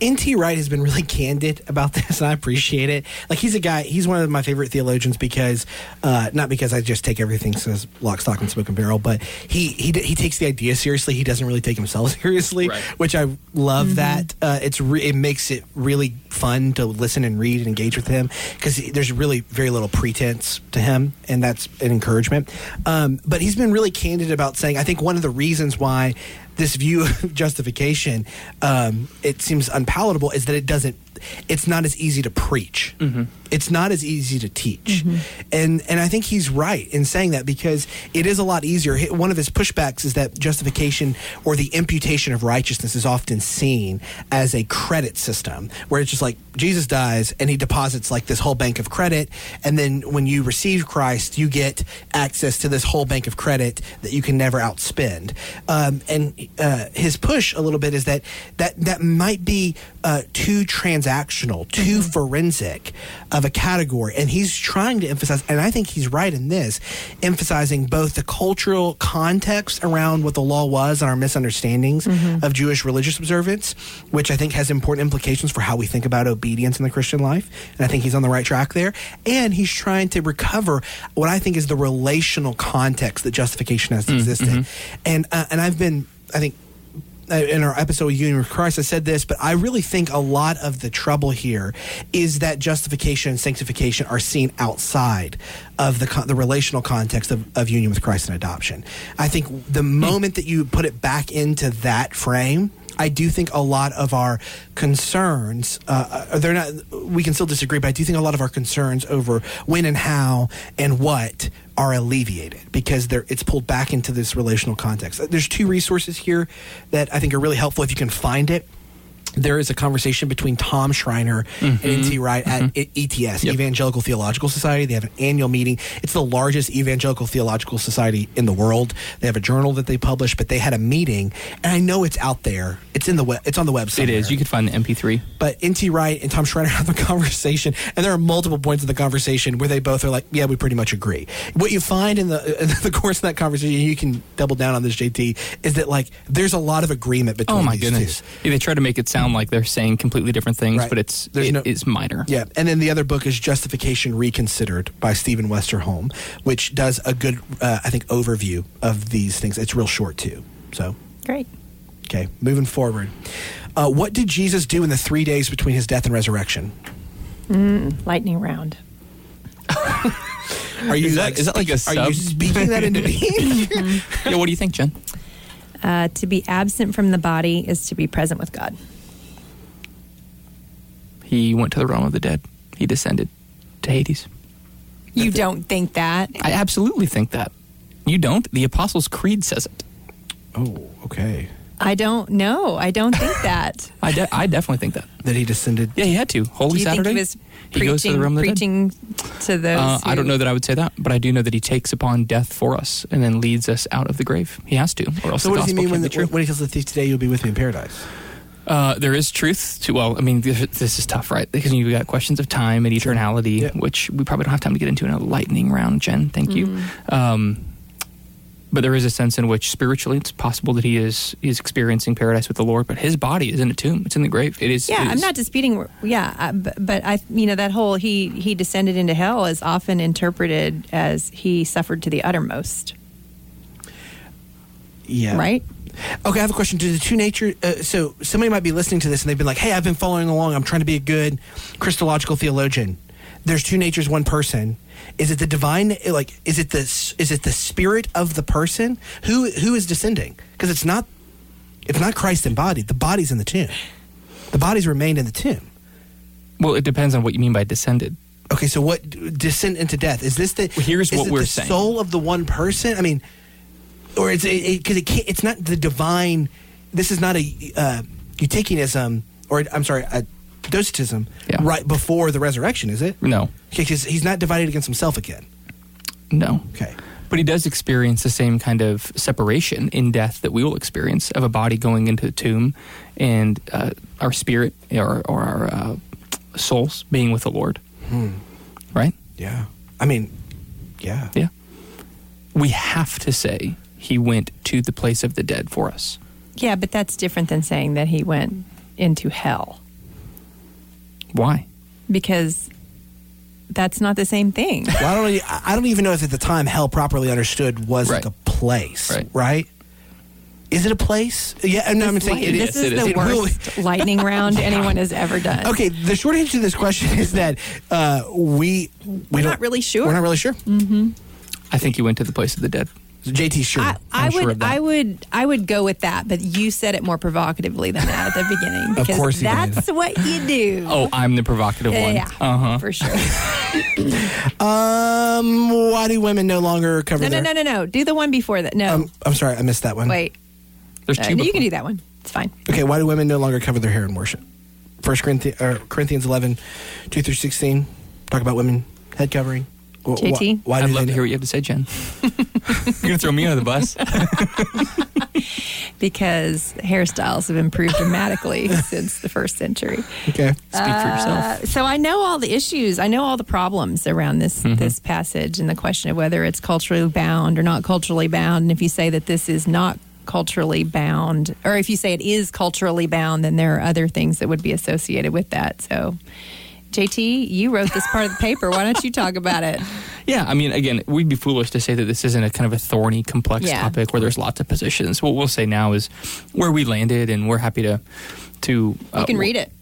S1: N.T. Wright has been really candid about this, and I appreciate it. Like he's a guy; he's one of my favorite theologians because, uh, not because I just take everything says lock, stock, and smoke and barrel, but he he he takes the idea seriously. He doesn't really take himself seriously,
S3: Right.
S1: which I love. That uh, it's re- it makes it really fun to listen and read and engage with him because there's really very little pretense to him, and that's an encouragement. Um, but he's been really candid about saying I think one of the reasons why this view of justification um, it seems unpalatable is that it doesn't it's not as easy to preach. It's not as easy to teach. And and i think he's right in saying that because it is a lot easier. One of his pushbacks is that justification or the imputation of righteousness is often seen as a credit system where it's just like jesus dies and he deposits like this whole bank of credit. And then when you receive christ you get access to this whole bank of credit that you can never outspend. Um, and uh, his push a little bit is that that that might be uh, too transactional, too mm-hmm. forensic of a category, and he's trying to emphasize, and I think he's right in this, emphasizing both the cultural context around what the law was and our misunderstandings mm-hmm. of Jewish religious observance, which I think has important implications for how we think about obedience in the Christian life, and I think he's on the right track there, and he's trying to recover what I think is the relational context that justification has mm-hmm. existed, and uh, and I've been, I think Uh, in our episode with Union with Christ, I said this, but I really think a lot of the trouble here is that justification and sanctification are seen outside of the the relational context of, of union with Christ and adoption. I think the moment that you put it back into that frame. I do think a lot of our concerns, uh, uh, they're not, we can still disagree, but I do think a lot of our concerns over when and how and what are alleviated because it's pulled back into this relational context. There's two resources here that I think are really helpful if you can find it. There is a conversation between Tom Schreiner and mm-hmm. N.T. Wright at mm-hmm. E- ETS,
S3: Yep.
S1: Evangelical Theological Society. They have an annual meeting. It's the largest evangelical theological society in the world. They have a journal that they publish, but they had a meeting, and I know it's out there. It's in the web. It's on the web.
S3: It is. You could find the MP3.
S1: But N.T. Wright and Tom Schreiner have a conversation, and there are multiple points in the conversation where they both are like, "Yeah, we pretty much agree." What you find in the in the course of that conversation, you can double down on this, JT, is that like there's a lot of agreement between.
S3: Oh my
S1: these
S3: goodness!
S1: two.
S3: Yeah, They try to make it sound like they're saying completely different things,
S1: Right.
S3: but it's
S1: There's
S3: it
S1: no-
S3: is minor.
S1: Yeah, and then the other book is Justification Reconsidered by Stephen Westerholm, which does a good, uh, I think, overview of these things. It's real short too. So,
S2: Great.
S1: okay, moving forward. Uh, what did Jesus do in the three days between his death and resurrection?
S2: Lightning round.
S1: Are you
S3: Is that- is that like a
S1: Are you speaking that into being?
S3: Yeah. What do you think, Jen?
S2: Uh, to be absent from the body is to be present with God.
S3: He went to the realm of the dead. He descended to Hades.
S2: You don't think that?
S3: I absolutely think that. You don't? The Apostles' Creed says it.
S1: Oh, okay.
S2: I don't know. I don't think that.
S3: I, de- I definitely think that.
S1: That he descended.
S3: Yeah, he had to. Holy
S2: Do you
S3: Saturday.
S2: think he was
S3: he goes to the realm of the dead.
S2: preaching to those?
S3: Uh, I don't know that I would say that, but I do know that he takes upon death for us and then leads us out of the grave. He has to, or else
S1: So
S3: the
S1: what does he
S3: gospel
S1: mean
S3: can't
S1: when,
S3: be
S1: the,
S3: true.
S1: when he tells the thief today you'll be with me in paradise?
S3: Uh, there is truth to. Well, I mean, this, this is tough, right? Because you've got questions of time and eternality,
S1: Yeah.
S3: which we probably don't have time to get into in a lightning round. Jen, thank you. Um, but there is a sense in which spiritually it's possible that he is is experiencing paradise with the Lord, but his body is in a tomb. It's in the grave. It is.
S2: Yeah,
S3: it
S2: I'm not disputing. Yeah, I, but, but I, you know, that whole he he descended into hell is often interpreted as he suffered to the uttermost,
S1: Yeah.
S2: right?
S1: Okay, I have a question. Do the two nature? Uh, so somebody might be listening to this and they've been like, "Hey, I've been following along. I'm trying to be a good Christological theologian." There's two natures, one person. Is it the divine? Like, is it the is it the spirit of the person who who is descending? Because it's not it's not Christ embodied. The body's in the tomb. The body's remained in the tomb.
S3: Well, it depends on what you mean by descended.
S1: Okay, so what descent into death is this? The
S3: here's
S1: is
S3: what
S1: it
S3: we're
S1: the
S3: saying.
S1: Soul of the one person. I mean, or it's because it, can't. It's not the divine. This is not a uh, Eutychianism, or I'm sorry, a Docetism.
S3: Yeah.
S1: Right before the resurrection, is it?
S3: No,
S1: Okay, because he's not divided against himself again.
S3: no.
S1: Okay.
S3: But he does experience the same kind of separation in death that we will experience of a body going into the tomb and uh, our spirit or, or our uh, souls being with the Lord. Right?
S1: Yeah. I mean, yeah.
S3: Yeah. We have to say he went to the place of the dead for us.
S2: Yeah, but that's different than saying that he went into hell
S3: Why?
S2: because that's not the same thing.
S1: Well, I don't. e- I don't even know if at the time hell properly understood was like a place.
S3: Right.
S1: Is it a place? Yeah. No, I'm saying
S2: light-
S1: it
S2: this
S1: is.
S2: is
S3: it
S2: the
S3: is.
S2: worst lightning round anyone has ever done.
S1: Okay, the short answer to this question is that uh, we we
S2: We're
S1: don't-
S2: not really sure.
S1: We're not really sure. Mm-hmm.
S3: I think he went to the place of the dead.
S1: JT sure.
S2: I, I would,
S3: sure.
S2: I would, I would go with that. But you said it more provocatively than that at the beginning. Because
S1: course you did.
S2: that's what you do.
S3: Oh, I'm the provocative one.
S2: yeah,
S3: Uh huh.
S2: for sure.
S1: um, why do women no longer cover
S2: No, no,
S1: their?
S2: no, no, no. Do the one before that. No,
S1: Um, I'm sorry, I missed that one.
S2: wait.
S3: There's
S2: Uh,
S3: two.
S2: you can do that one. It's fine.
S1: Okay, why do women no longer cover their hair in worship? First Corinthians, or Corinthians 11, 2 through 16. Talk about women head covering. Wh- wh-
S2: JT?
S1: Why,
S3: I'd
S1: do
S3: love to hear what you have to say, Jen. You're gonna throw me under the bus.
S2: Because hairstyles have improved dramatically since the first century.
S1: Okay.
S3: Speak for yourself.
S2: Uh, so I know all the issues. I know all the problems around this
S3: Mm-hmm.
S2: this passage and the question of whether it's culturally bound or not culturally bound. And if you say that this is not culturally bound, or if you say it is culturally bound, then there are other things that would be associated with that. So, JT, you wrote this part of the paper. Why don't you talk about it?
S3: Yeah, I mean, again, we'd be foolish to say that this isn't a kind of a thorny, complex
S2: Yeah.
S3: topic where there's lots of positions. What we'll say now is where we landed, and we're happy to to. Uh,
S2: You can read it.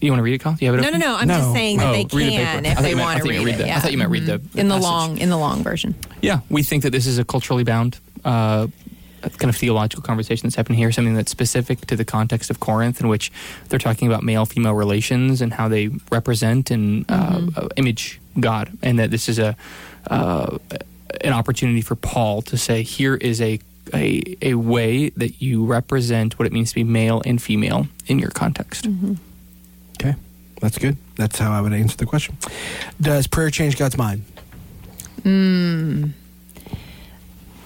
S3: You want to read it, Colin? Do you have it?
S2: No, no,
S3: open?
S2: no. I'm
S1: No.
S2: just saying that
S3: Oh,
S2: they
S3: read the
S2: can
S3: I
S2: if
S3: thought
S2: they
S3: you meant- I
S2: want to
S3: thought you
S2: read
S3: read
S2: it.
S3: the- I thought you meant read the- the
S2: in the
S3: passage.
S2: long in the long version.
S3: Yeah, we think that this is a culturally bound uh, kind of theological conversation that's happening here, something that's specific to the context of Corinth, in which they're talking about male female relations and how they represent and uh, uh, image God, and that this is a uh, an opportunity for Paul to say, here is a a, a way that you represent what it means to be male and female in your context.
S1: Okay. That's good. That's how I would answer the question. Does prayer change God's mind?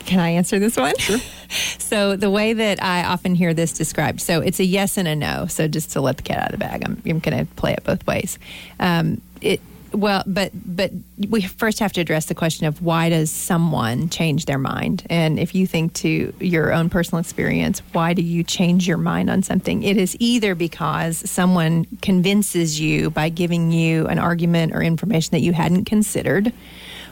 S2: Can I answer this one? Sure. so the way that I often hear this described, so it's a yes and a no. So just to let the cat out of the bag, I'm, I'm going to play it both ways. Um, it well, but but we first have to address the question of why does someone change their mind? And if you think to your own personal experience, why do you change your mind on something? It is either because someone convinces you by giving you an argument or information that you hadn't considered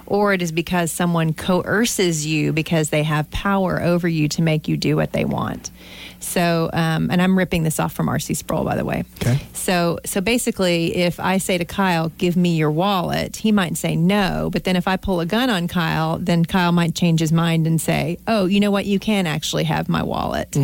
S2: or it is because someone coerces you because they have power over you to make you do what they want. So, um, and I'm ripping this off from R.C. Sproul, by the way.
S1: Okay.
S2: So, so basically, if I say to Kyle, "Give me your wallet," he might say no. But then if I pull a gun on Kyle, then Kyle might change his mind and say, "Oh, you know what? You can actually have my wallet."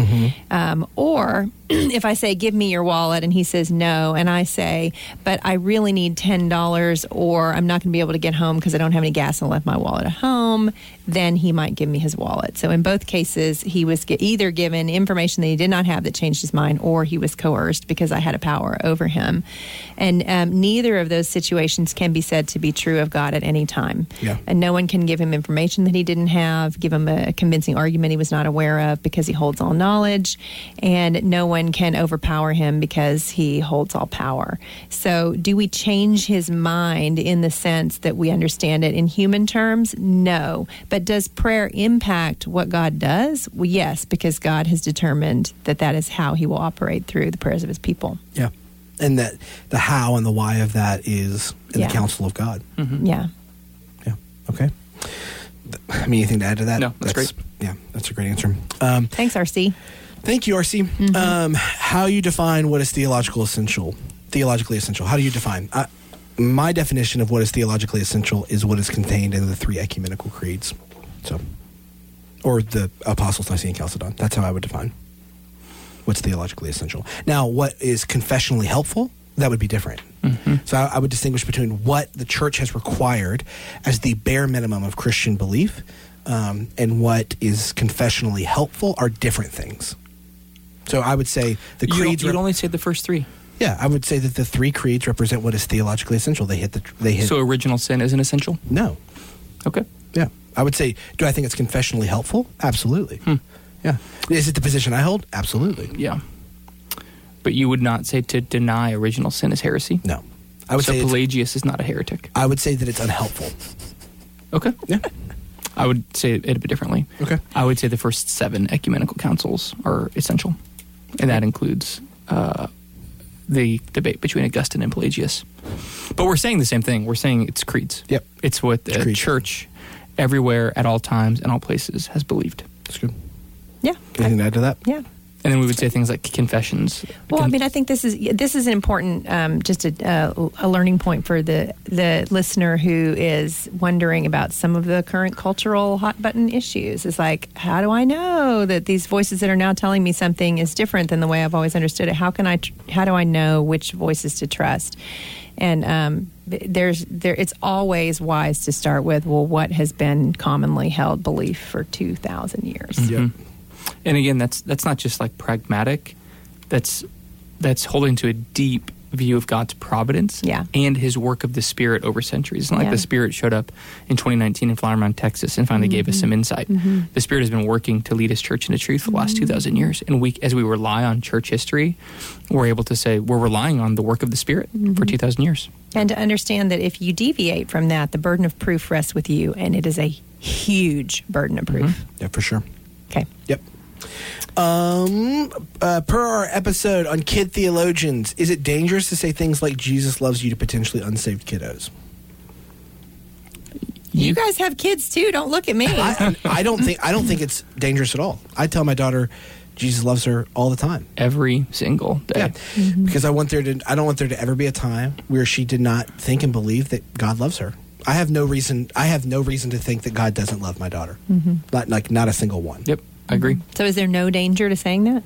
S2: Um, or if I say, "Give me your wallet," and he says no, and I say, "But I really need ten dollars, or I'm not going to be able to get home because I don't have any gas and left my wallet at home, then he might give me his wallet. So in both cases, he was either given information that he did not have that changed his mind, or he was coerced because I had a power over him. And um, neither of those situations can be said to be true of God at any time.
S1: Yeah.
S2: And no one can give him information that he didn't have, give him a convincing argument he was not aware of because he holds all knowledge, and no one can overpower him because he holds all power. So, do we change his mind in the sense that we understand it in human terms? No. But does prayer impact what God does? Well, yes, because God has determined that that is how he will operate through the prayers of his people.
S1: Yeah. And that the how and the why of that is in
S2: Yeah.
S1: the counsel of God.
S2: Yeah.
S1: Yeah. Okay. I mean, anything to add to that?
S3: No, that's great.
S1: Yeah, that's a great answer. Um,
S2: Thanks, RC.
S1: thank you, RC.
S2: Mm-hmm.
S1: Um, how you define what is theological essential? Theologically essential. How do you define? Uh, my definition of what is theologically essential is what is contained in the three ecumenical creeds. So, or the Apostles' Nicene Chalcedon. That's how I would define what's theologically essential. Now, what is confessionally helpful? That would be different. So I, I would distinguish between what the church has required as the bare minimum of Christian belief um, and what is confessionally helpful are different things. So I would say the creeds.
S3: you'd
S1: rep-
S3: only say the first three.
S1: Yeah, I would say that the three creeds represent what is theologically essential. They hit the. They hit.
S3: So original sin isn't essential.
S1: no.
S3: Okay.
S1: Yeah, I would say. Do I think it's confessionally helpful? Absolutely. Yeah. Is it the position I hold? Absolutely.
S3: Yeah. But you would not say to deny original sin is heresy.
S1: No. I would
S3: so
S1: say.
S3: Pelagius is not a heretic.
S1: I would say that it's unhelpful.
S3: Okay.
S1: Yeah.
S3: I would say it a bit differently.
S1: Okay.
S3: I would say the first seven ecumenical councils are essential, and that includes uh, the debate between Augustine and Pelagius. But we're saying the same thing. We're saying it's creeds.
S1: Yep.
S3: It's what the
S1: It's
S3: church, everywhere, at all times, and all places, has believed.
S1: That's good.
S2: Yeah.
S1: Anything to add to that?
S2: Yeah.
S3: And then we would say things like confessions.
S2: Well, I mean, I think this is this is an important, um, just a, uh, a learning point for the the listener who is wondering about some of the current cultural hot button issues. Is like, how do I know that these voices that are now telling me something is different than the way I've always understood it? How can I? tr- How do I know which voices to trust? And um, there's there, it's always wise to start with, well, what has been commonly held belief for two thousand years?
S1: Yep.
S3: And again, that's that's not just like pragmatic. That's that's holding to a deep view of God's providence
S2: Yeah.
S3: and His work of the Spirit over centuries. It's not like
S2: Yeah.
S3: the Spirit showed up in 2019 in Flower Mound, Texas, and finally gave us
S2: Mm-hmm.
S3: some insight. The Spirit has been working to lead His church into truth for the last
S2: Mm-hmm.
S3: 2,000 years, and we, as we rely on church history, we're able to say we're relying on the work of the Spirit
S2: Mm-hmm.
S3: for 2,000 years.
S2: And to understand that if you deviate from that, the burden of proof rests with you, and it is a huge burden of proof.
S1: Yeah, for sure.
S2: Okay.
S1: Yep. Um, uh, per our episode on kid theologians, is it dangerous to say things like Jesus loves you to potentially unsaved kiddos?
S2: You, guys have kids too. Don't look at me.
S1: I, I don't think I don't think it's dangerous at all. I tell my daughter Jesus loves her all the time.
S3: Every single day.
S1: Yeah,
S2: Mm-hmm.
S1: because I want there to I don't want there to ever be a time where she did not think and believe that God loves her. I have no reason I have no reason to think that God doesn't love my daughter.
S2: Mm-hmm.
S1: Not like not a single one.
S3: Yep, I agree. Mm-hmm.
S2: so, is there no danger to saying that?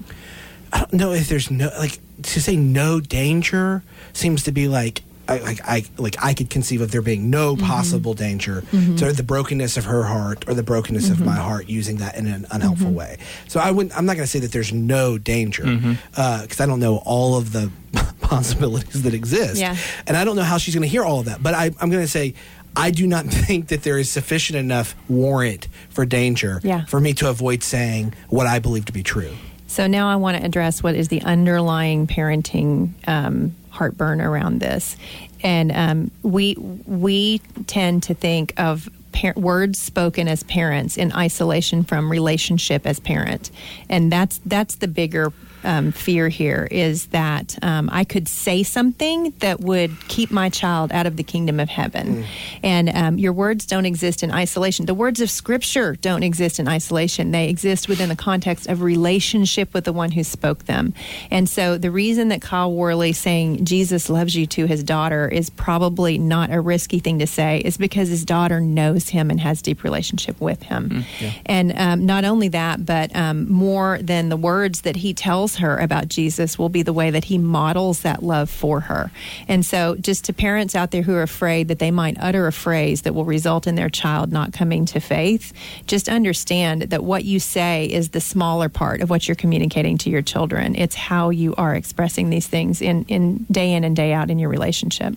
S1: I don't know if there's no like to say no danger seems to be like I, like I like I could conceive of there being no mm-hmm. possible danger mm-hmm. to the brokenness of her heart or the brokenness of my heart using that in an unhelpful way. So I wouldn't. I'm not going to say that there's no danger uh, because I don't know all of the possibilities that exist,
S2: Yeah.
S1: and I don't know how she's going to hear all of that. But I, I'm going to say. I do not think that there is sufficient enough warrant for danger
S2: Yeah.
S1: for me to avoid saying what I believe to be true.
S2: So now I want to address what is the underlying parenting um, heartburn around this, and um, we we tend to think of par- words spoken as parents in isolation from relationship as parent, and that's that's the bigger. Um, fear here is that um, I could say something that would keep my child out of the kingdom of heaven. And um, your words don't exist in isolation. The words of Scripture don't exist in isolation. They exist within the context of relationship with the one who spoke them. And so the reason that Kyle Worley saying Jesus loves you to his daughter is probably not a risky thing to say is because his daughter knows him and has deep relationship with him. And um, not only that, but um, more than the words that he tells tells her about Jesus will be the way that he models that love for her. And so, just to parents out there who are afraid that they might utter a phrase that will result in their child not coming to faith, just understand that what you say is the smaller part of what you're communicating to your children. It's how you are expressing these things in, in day in and day out in your relationship.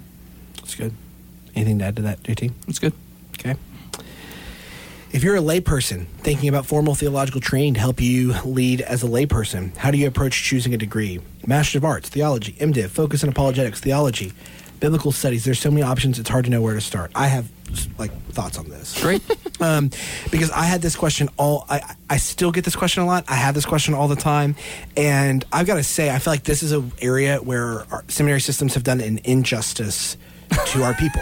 S1: That's good. Anything to add to that, JT?
S3: That's good.
S1: If you're a layperson thinking about formal theological training to help you lead as a layperson, how do you approach choosing a degree? Master of Arts, Theology, MDiv, Focus on Apologetics, Theology, Biblical Studies. There's so many options, it's hard to know where to start. I have like thoughts on this.
S3: Great.
S1: um, because I had this question all. I I still get this question a lot. I have this question all the time, and I've got to say, I feel like this is an area where our seminary systems have done an injustice to our people.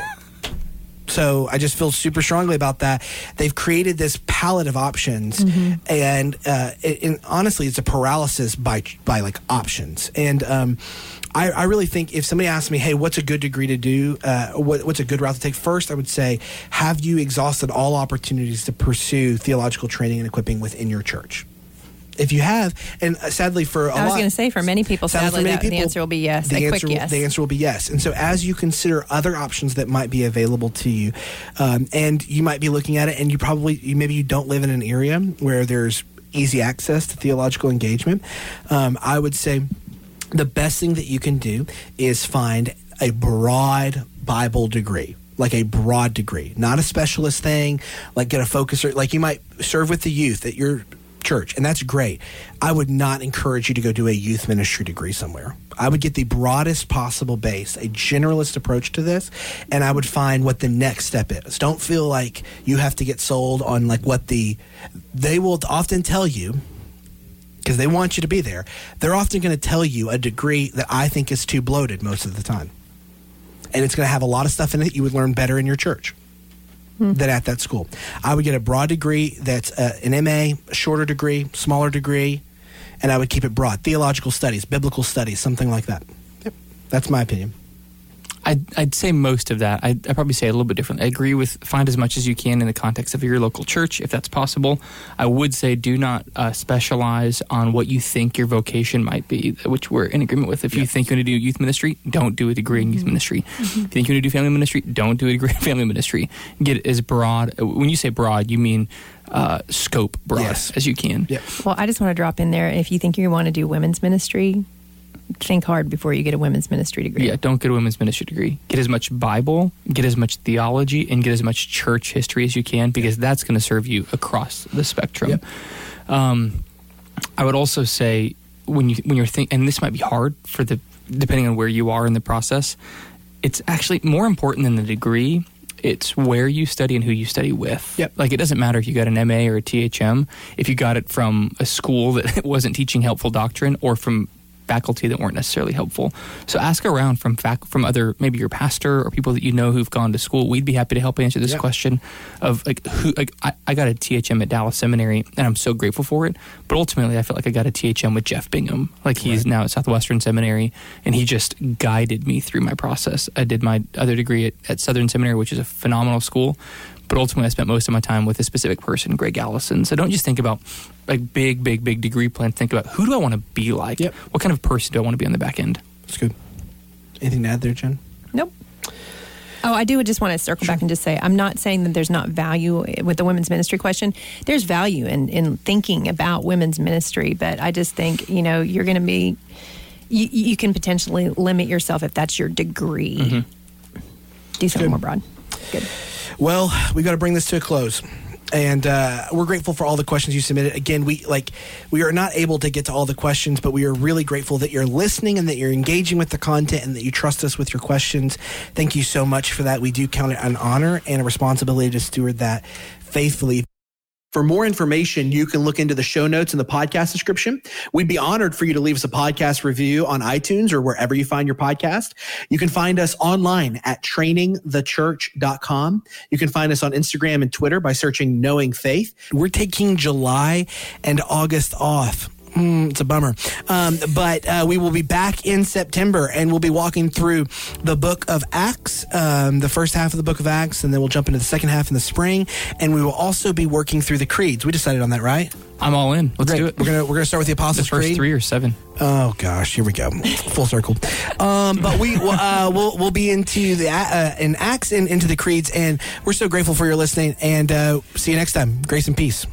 S1: So I just feel super strongly about that. They've created this palette of options, and uh, it, and honestly, it's a paralysis by by like options. And um, I, I really think if somebody asked me, "Hey, what's a good degree to do? Uh, what, what's a good route to take?" First, I would say, have you exhausted all opportunities to pursue theological training and equipping within your church? If you have, and uh, sadly for a
S2: I was going to say, for many people,
S1: Sadly,
S2: sadly,
S1: for many
S2: that, the answer will be yes.
S1: The answer,
S2: yes.
S1: the answer will be yes. And so, as you consider other options that might be available to you, um, and you might be looking at it, and you probably you, maybe you don't live in an area where there's easy access to theological engagement, um, I would say the best thing that you can do is find a broad Bible degree. Like a broad degree, not a specialist thing. Like get a focuser. Like you might serve with the youth at your church, and that's great. I would not encourage you to go do a youth ministry degree somewhere. I would get the broadest possible base, a generalist approach to this, and I would find what the next step is. Don't feel like you have to get sold on like what the they will often tell you because they want you to be there. They're often going to tell you a degree that I think is too bloated most of the time. And it's going to have a lot of stuff in it you would learn better in your church than at that school. I would get a broad degree that's uh, an MA, a shorter degree, smaller degree, and I would keep it broad. Theological studies, biblical studies, something like that. Yep. That's my opinion.
S3: I'd, I'd say most of that. I'd, I'd probably say it a little bit different. I agree with find as much as you can in the context of your local church, if that's possible. I would say do not uh, specialize on what you think your vocation might be, which we're in agreement with. If you think you're going to do youth ministry, don't do a degree in youth ministry. If you think you're going to do family ministry, don't do a degree in family ministry. Get as broad. When you say broad, you mean uh, scope broad
S1: Yes.
S3: as you can.
S1: Yep.
S2: Well, I just want to drop in there. If you think you want to do women's ministry, think hard before you get a women's ministry degree.
S3: Yeah, don't get a women's ministry degree. Get as much Bible, get as much theology, and get as much church history as you can because that's going to serve you across the spectrum.
S1: Yep.
S3: Um, I would also say when you when you're thinking, and this might be hard for the depending on where you are in the process. It's actually more important than the degree. It's where you study and who you study with.
S1: Yep.
S3: Like it doesn't matter if you got an MA or a THM. If you got it from a school that wasn't teaching helpful doctrine or from faculty that weren't necessarily helpful. So ask around from fac- from other maybe your pastor or people that you know who've gone to school. We'd be happy to help answer this
S1: Yeah.
S3: question of like who like I, I got a THM at Dallas Seminary and I'm so grateful for it. But ultimately I felt like I got a THM with Jeff Bingham. Like he's now at Southwestern Seminary and he just guided me through my process. I did my other degree at, at Southern Seminary, which is a phenomenal school. But ultimately, I spent most of my time with a specific person, Gregg Allison. So don't just think about like big, big, big degree plan. Think about who do I want to be like?
S1: Yep.
S3: What kind of person do I want to be on the back end?
S1: That's good. Anything to add there, Jen?
S2: Nope. Oh, I do just want to circle back and just say I'm not saying that there's not value with the women's ministry question. There's value in, in thinking about women's ministry, but I just think, you know, you're going to be, you, you can potentially limit yourself if that's your degree. Mm-hmm. Do something
S1: Good.
S2: more broad. Good.
S1: Well, we've got to bring this to a close. And uh, we're grateful for all the questions you submitted. Again, we like we are not able to get to all the questions, but we are really grateful that you're listening and that you're engaging with the content and that you trust us with your questions. Thank you so much for that. We do count it an honor and a responsibility to steward that faithfully. For more information, you can look into the show notes in the podcast description. We'd be honored for you to leave us a podcast review on iTunes or wherever you find your podcast. You can find us online at trainingthechurch.com. You can find us on Instagram and Twitter by searching Knowing Faith. We're taking July and August off. Mm, it's a bummer. Um, but uh, we will be back in September and we'll be walking through the book of Acts, um, the first half of the book of Acts, and then we'll jump into the second half in the spring. And we will also be working through the creeds. We decided on that, right?
S3: I'm all in. Let's
S1: Great.
S3: do it.
S1: We're gonna we're gonna start with the
S3: the
S1: Apostles'
S3: first
S1: Creed.
S3: three or seven.
S1: Oh gosh, here we go, full circle. Um, but we uh, we'll we'll be into the uh, in Acts and into the creeds, and we're so grateful for your listening. And uh, see you next time. Grace and peace.